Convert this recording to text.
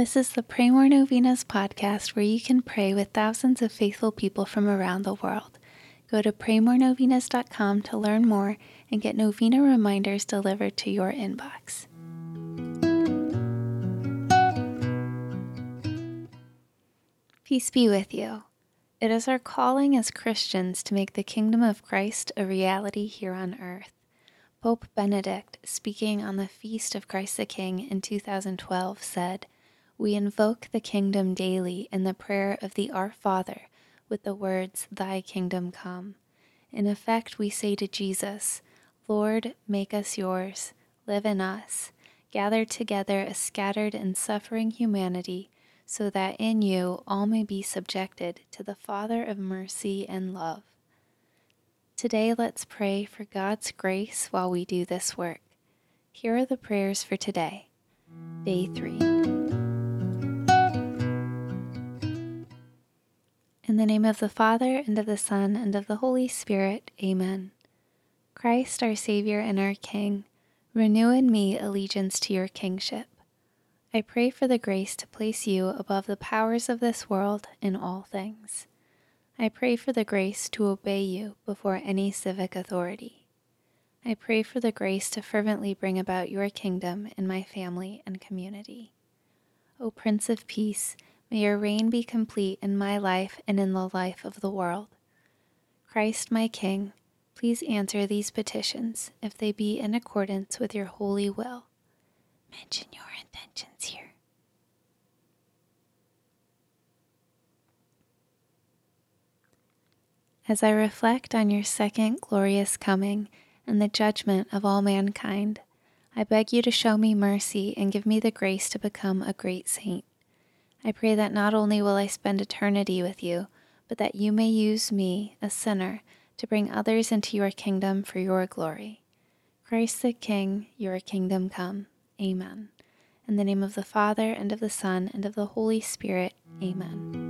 This is the Pray More Novenas podcast where you can pray with thousands of faithful people from around the world. Go to praymorenovenas.com to learn more and get novena reminders delivered to your inbox. Peace be with you. It is our calling as Christians to make the kingdom of Christ a reality here on earth. Pope Benedict, speaking on the Feast of Christ the King in 2012, said, We invoke the kingdom daily in the prayer of the Our Father with the words, Thy kingdom come. In effect, we say to Jesus, Lord, make us yours, live in us, gather together a scattered and suffering humanity, so that in you all may be subjected to the Father of mercy and love. Today, let's pray for God's grace while we do this work. Here are the prayers for today, day three. The name of the Father, and of the Son, and of the Holy Spirit, Amen. Christ, our Savior and our King, renew in me allegiance to your kingship. I pray for the grace to place you above the powers of this world in all things. I pray for the grace to obey you before any civic authority. I pray for the grace to fervently bring about your kingdom in my family and community. O Prince of Peace, may your reign be complete in my life and in the life of the world. Christ, my King, please answer these petitions if they be in accordance with your holy will. Mention your intentions here. As I reflect on your second glorious coming and the judgment of all mankind, I beg you to show me mercy and give me the grace to become a great saint. I pray that not only will I spend eternity with you, but that you may use me, a sinner, to bring others into your kingdom for your glory. Christ the King, your kingdom come. Amen. In the name of the Father, and of the Son, and of the Holy Spirit. Amen.